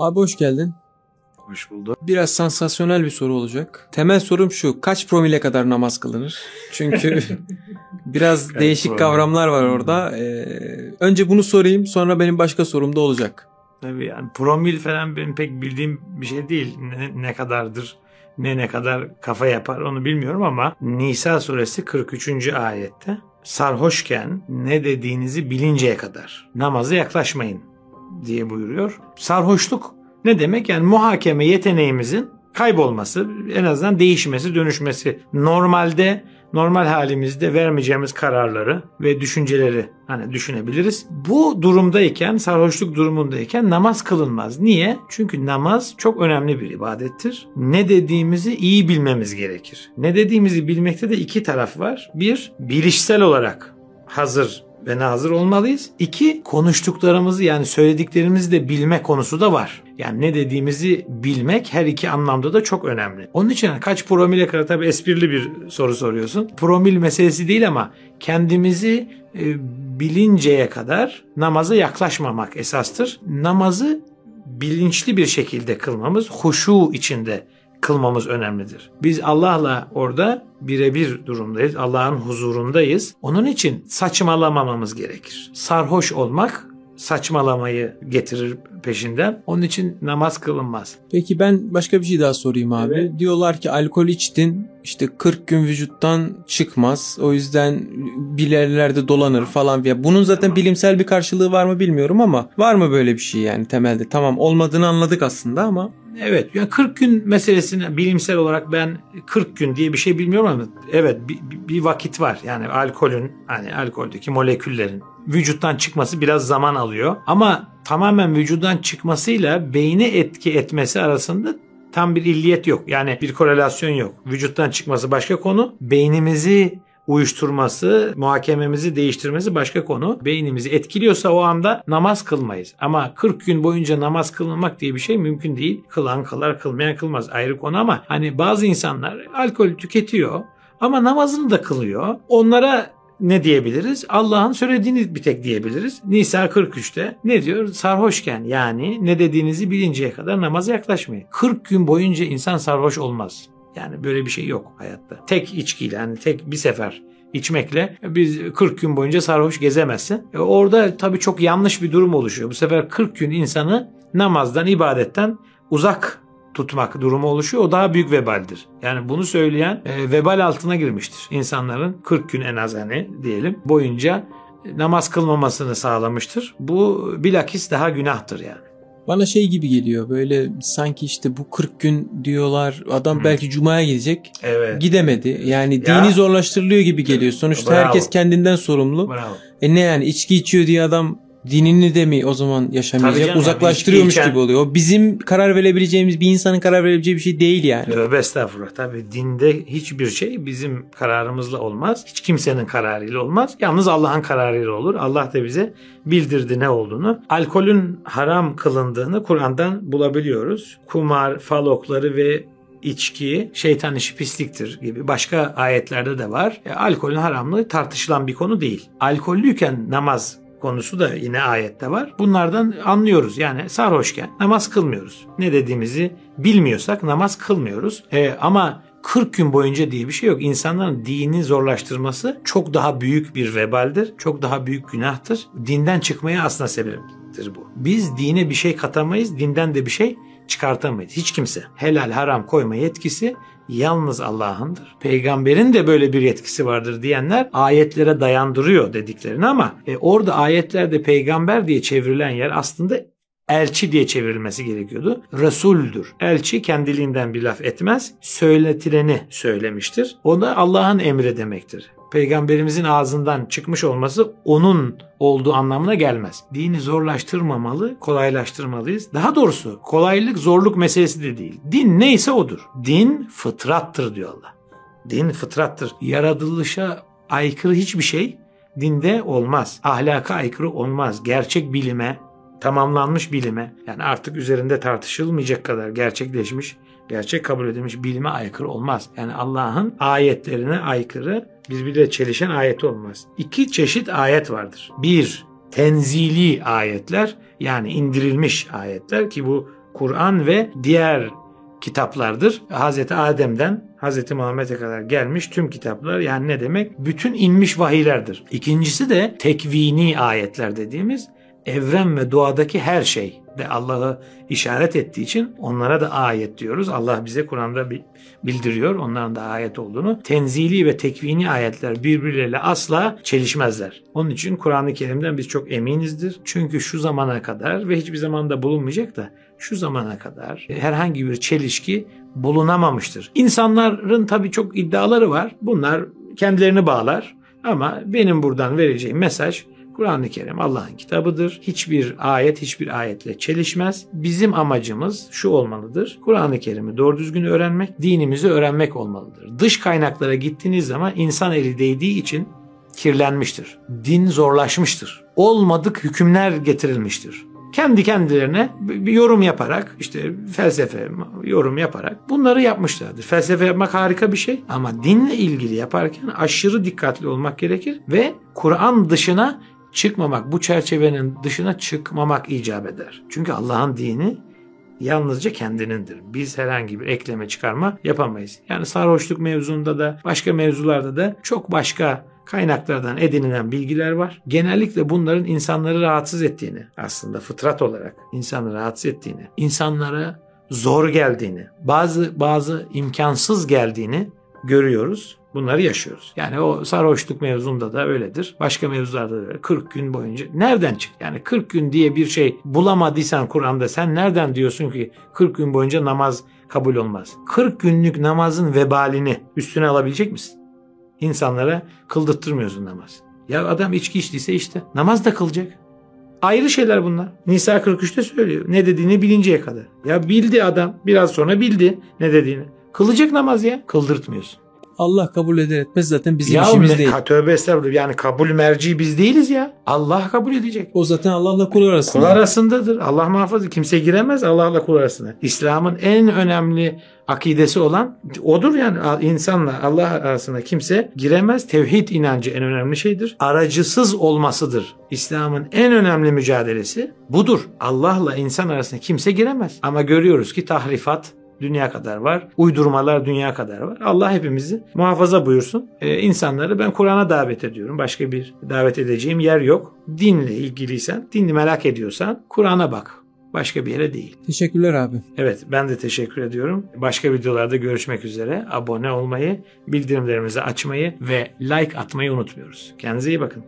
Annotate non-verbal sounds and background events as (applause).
Abi hoş geldin. Hoş bulduk. Biraz sansasyonel bir soru olacak. Temel sorum şu. Kaç promile kadar namaz kılınır? Çünkü (laughs) biraz Kaç değişik promil? kavramlar var orada. Ee, önce bunu sorayım sonra benim başka sorum da olacak. Tabii yani promil falan benim pek bildiğim bir şey değil. Ne, ne kadardır, ne ne kadar kafa yapar onu bilmiyorum ama Nisa suresi 43. ayette sarhoşken ne dediğinizi bilinceye kadar namaza yaklaşmayın diye buyuruyor. Sarhoşluk ne demek? Yani muhakeme yeteneğimizin kaybolması, en azından değişmesi, dönüşmesi. Normalde normal halimizde vermeyeceğimiz kararları ve düşünceleri hani düşünebiliriz. Bu durumdayken, sarhoşluk durumundayken namaz kılınmaz. Niye? Çünkü namaz çok önemli bir ibadettir. Ne dediğimizi iyi bilmemiz gerekir. Ne dediğimizi bilmekte de iki taraf var. Bir, bilişsel olarak hazır ve nazır olmalıyız. İki, konuştuklarımızı yani söylediklerimizi de bilme konusu da var. Yani ne dediğimizi bilmek her iki anlamda da çok önemli. Onun için kaç promile kadar tabii esprili bir soru soruyorsun. Promil meselesi değil ama kendimizi e, bilinceye kadar namaza yaklaşmamak esastır. Namazı bilinçli bir şekilde kılmamız, huşu içinde kılmamız önemlidir. Biz Allah'la orada birebir durumdayız. Allah'ın huzurundayız. Onun için saçmalamamamız gerekir. Sarhoş olmak saçmalamayı getirir peşinden. Onun için namaz kılınmaz. Peki ben başka bir şey daha sorayım abi. Evet. Diyorlar ki alkol içtin işte 40 gün vücuttan çıkmaz. O yüzden bilerlerde dolanır falan. Ya bunun zaten bilimsel bir karşılığı var mı bilmiyorum ama var mı böyle bir şey yani temelde? Tamam olmadığını anladık aslında ama Evet yani 40 gün meselesini bilimsel olarak ben 40 gün diye bir şey bilmiyorum ama evet bir, bir vakit var. Yani alkolün hani alkoldeki moleküllerin vücuttan çıkması biraz zaman alıyor. Ama tamamen vücuttan çıkmasıyla beyne etki etmesi arasında tam bir illiyet yok. Yani bir korelasyon yok. Vücuttan çıkması başka konu. Beynimizi uyuşturması, muhakememizi değiştirmesi başka konu. Beynimizi etkiliyorsa o anda namaz kılmayız. Ama 40 gün boyunca namaz kılmamak diye bir şey mümkün değil. Kılan kılar, kılmayan kılmaz ayrı konu ama hani bazı insanlar alkol tüketiyor ama namazını da kılıyor. Onlara ne diyebiliriz? Allah'ın söylediğini bir tek diyebiliriz. Nisa 43'te ne diyor? Sarhoşken yani ne dediğinizi bilinceye kadar namaza yaklaşmayın. 40 gün boyunca insan sarhoş olmaz. Yani böyle bir şey yok hayatta. Tek içkiyle yani tek bir sefer içmekle biz 40 gün boyunca sarhoş gezemezsin. E orada tabii çok yanlış bir durum oluşuyor. Bu sefer 40 gün insanı namazdan, ibadetten uzak tutmak durumu oluşuyor. O daha büyük vebaldir. Yani bunu söyleyen e, vebal altına girmiştir. İnsanların 40 gün en az hani diyelim boyunca namaz kılmamasını sağlamıştır. Bu bilakis daha günahtır yani. Bana şey gibi geliyor böyle sanki işte bu 40 gün diyorlar adam Hı. belki cumaya gidecek Evet. gidemedi. Yani Ya. dini zorlaştırılıyor gibi geliyor. Sonuçta Bravo. herkes kendinden sorumlu. Bravo. E ne yani içki içiyor diye adam dinini de mi o zaman yaşamayacak? canım, Uzaklaştırıyormuş içen- gibi oluyor. O bizim karar verebileceğimiz bir insanın karar verebileceği bir şey değil yani. Tövbe estağfurullah. Tabii dinde hiçbir şey bizim kararımızla olmaz. Hiç kimsenin kararıyla olmaz. Yalnız Allah'ın kararıyla olur. Allah da bize bildirdi ne olduğunu. Alkolün haram kılındığını Kur'an'dan bulabiliyoruz. Kumar, fal okları ve içki şeytan işi pisliktir gibi başka ayetlerde de var. E, alkolün haramlığı tartışılan bir konu değil. Alkollüyken namaz konusu da yine ayette var. Bunlardan anlıyoruz. Yani sarhoşken namaz kılmıyoruz. Ne dediğimizi bilmiyorsak namaz kılmıyoruz. E, ama 40 gün boyunca diye bir şey yok. İnsanların dini zorlaştırması çok daha büyük bir vebaldir. Çok daha büyük günahtır. Dinden çıkmaya aslında sebeptir bu. Biz dine bir şey katamayız. Dinden de bir şey çıkartamayız. Hiç kimse. Helal haram koyma yetkisi yalnız Allah'ındır. Peygamberin de böyle bir yetkisi vardır diyenler ayetlere dayandırıyor dediklerini ama e, orada ayetlerde peygamber diye çevrilen yer aslında elçi diye çevrilmesi gerekiyordu. Resul'dür. Elçi kendiliğinden bir laf etmez. Söyletileni söylemiştir. O da Allah'ın emri demektir. Peygamberimizin ağzından çıkmış olması onun olduğu anlamına gelmez. Dini zorlaştırmamalı, kolaylaştırmalıyız. Daha doğrusu kolaylık zorluk meselesi de değil. Din neyse odur. Din fıtrattır diyor Allah. Din fıtrattır. Yaratılışa aykırı hiçbir şey dinde olmaz. Ahlaka aykırı olmaz. Gerçek bilime, tamamlanmış bilime yani artık üzerinde tartışılmayacak kadar gerçekleşmiş, gerçek kabul edilmiş bilime aykırı olmaz. Yani Allah'ın ayetlerine aykırı, birbiriyle çelişen ayet olmaz. İki çeşit ayet vardır. Bir, tenzili ayetler yani indirilmiş ayetler ki bu Kur'an ve diğer kitaplardır. Hazreti Adem'den Hazreti Muhammed'e kadar gelmiş tüm kitaplar yani ne demek? Bütün inmiş vahiylerdir. İkincisi de tekvini ayetler dediğimiz evren ve doğadaki her şey de Allah'ı işaret ettiği için onlara da ayet diyoruz. Allah bize Kur'an'da bildiriyor onların da ayet olduğunu. Tenzili ve tekvini ayetler birbirleriyle asla çelişmezler. Onun için Kur'an-ı Kerim'den biz çok eminizdir. Çünkü şu zamana kadar ve hiçbir zamanda bulunmayacak da şu zamana kadar herhangi bir çelişki bulunamamıştır. İnsanların tabii çok iddiaları var. Bunlar kendilerini bağlar. Ama benim buradan vereceğim mesaj Kur'an-ı Kerim Allah'ın kitabıdır. Hiçbir ayet hiçbir ayetle çelişmez. Bizim amacımız şu olmalıdır. Kur'an-ı Kerim'i doğru düzgün öğrenmek, dinimizi öğrenmek olmalıdır. Dış kaynaklara gittiğiniz zaman insan eli değdiği için kirlenmiştir. Din zorlaşmıştır. Olmadık hükümler getirilmiştir kendi kendilerine bir yorum yaparak işte felsefe yorum yaparak bunları yapmışlardır. Felsefe yapmak harika bir şey ama dinle ilgili yaparken aşırı dikkatli olmak gerekir ve Kur'an dışına çıkmamak, bu çerçevenin dışına çıkmamak icap eder. Çünkü Allah'ın dini yalnızca kendinindir. Biz herhangi bir ekleme çıkarma yapamayız. Yani sarhoşluk mevzunda da başka mevzularda da çok başka kaynaklardan edinilen bilgiler var. Genellikle bunların insanları rahatsız ettiğini aslında fıtrat olarak insanı rahatsız ettiğini, insanlara zor geldiğini, bazı bazı imkansız geldiğini görüyoruz. Bunları yaşıyoruz. Yani o sarhoşluk mevzunda da öyledir. Başka mevzularda da öyle. 40 gün boyunca nereden çık? Yani 40 gün diye bir şey bulamadıysan Kur'an'da sen nereden diyorsun ki 40 gün boyunca namaz kabul olmaz? 40 günlük namazın vebalini üstüne alabilecek misin? İnsanlara kıldırttırmıyorsun namaz. Ya adam içki içtiyse işte namaz da kılacak. Ayrı şeyler bunlar. Nisa 43'te söylüyor. Ne dediğini bilinceye kadar. Ya bildi adam. Biraz sonra bildi ne dediğini. Kılacak namaz ya. Kıldırtmıyorsun. Allah kabul eder etmez zaten bizim ya işimiz değil. Tövbe estağfurullah. Yani kabul merci biz değiliz ya. Allah kabul edecek. O zaten Allah'la kul arasında. Kul arasındadır. Allah muhafaza. Kimse giremez Allah'la kul arasında. İslam'ın en önemli akidesi olan odur yani insanla Allah arasında kimse giremez. Tevhid inancı en önemli şeydir. Aracısız olmasıdır. İslam'ın en önemli mücadelesi budur. Allah'la insan arasında kimse giremez. Ama görüyoruz ki tahrifat, dünya kadar var. Uydurmalar dünya kadar var. Allah hepimizi muhafaza buyursun. Ee, insanları ben Kur'an'a davet ediyorum. Başka bir davet edeceğim yer yok. Dinle ilgiliysen, dinli merak ediyorsan Kur'an'a bak. Başka bir yere değil. Teşekkürler abi. Evet ben de teşekkür ediyorum. Başka videolarda görüşmek üzere. Abone olmayı, bildirimlerimizi açmayı ve like atmayı unutmuyoruz. Kendinize iyi bakın.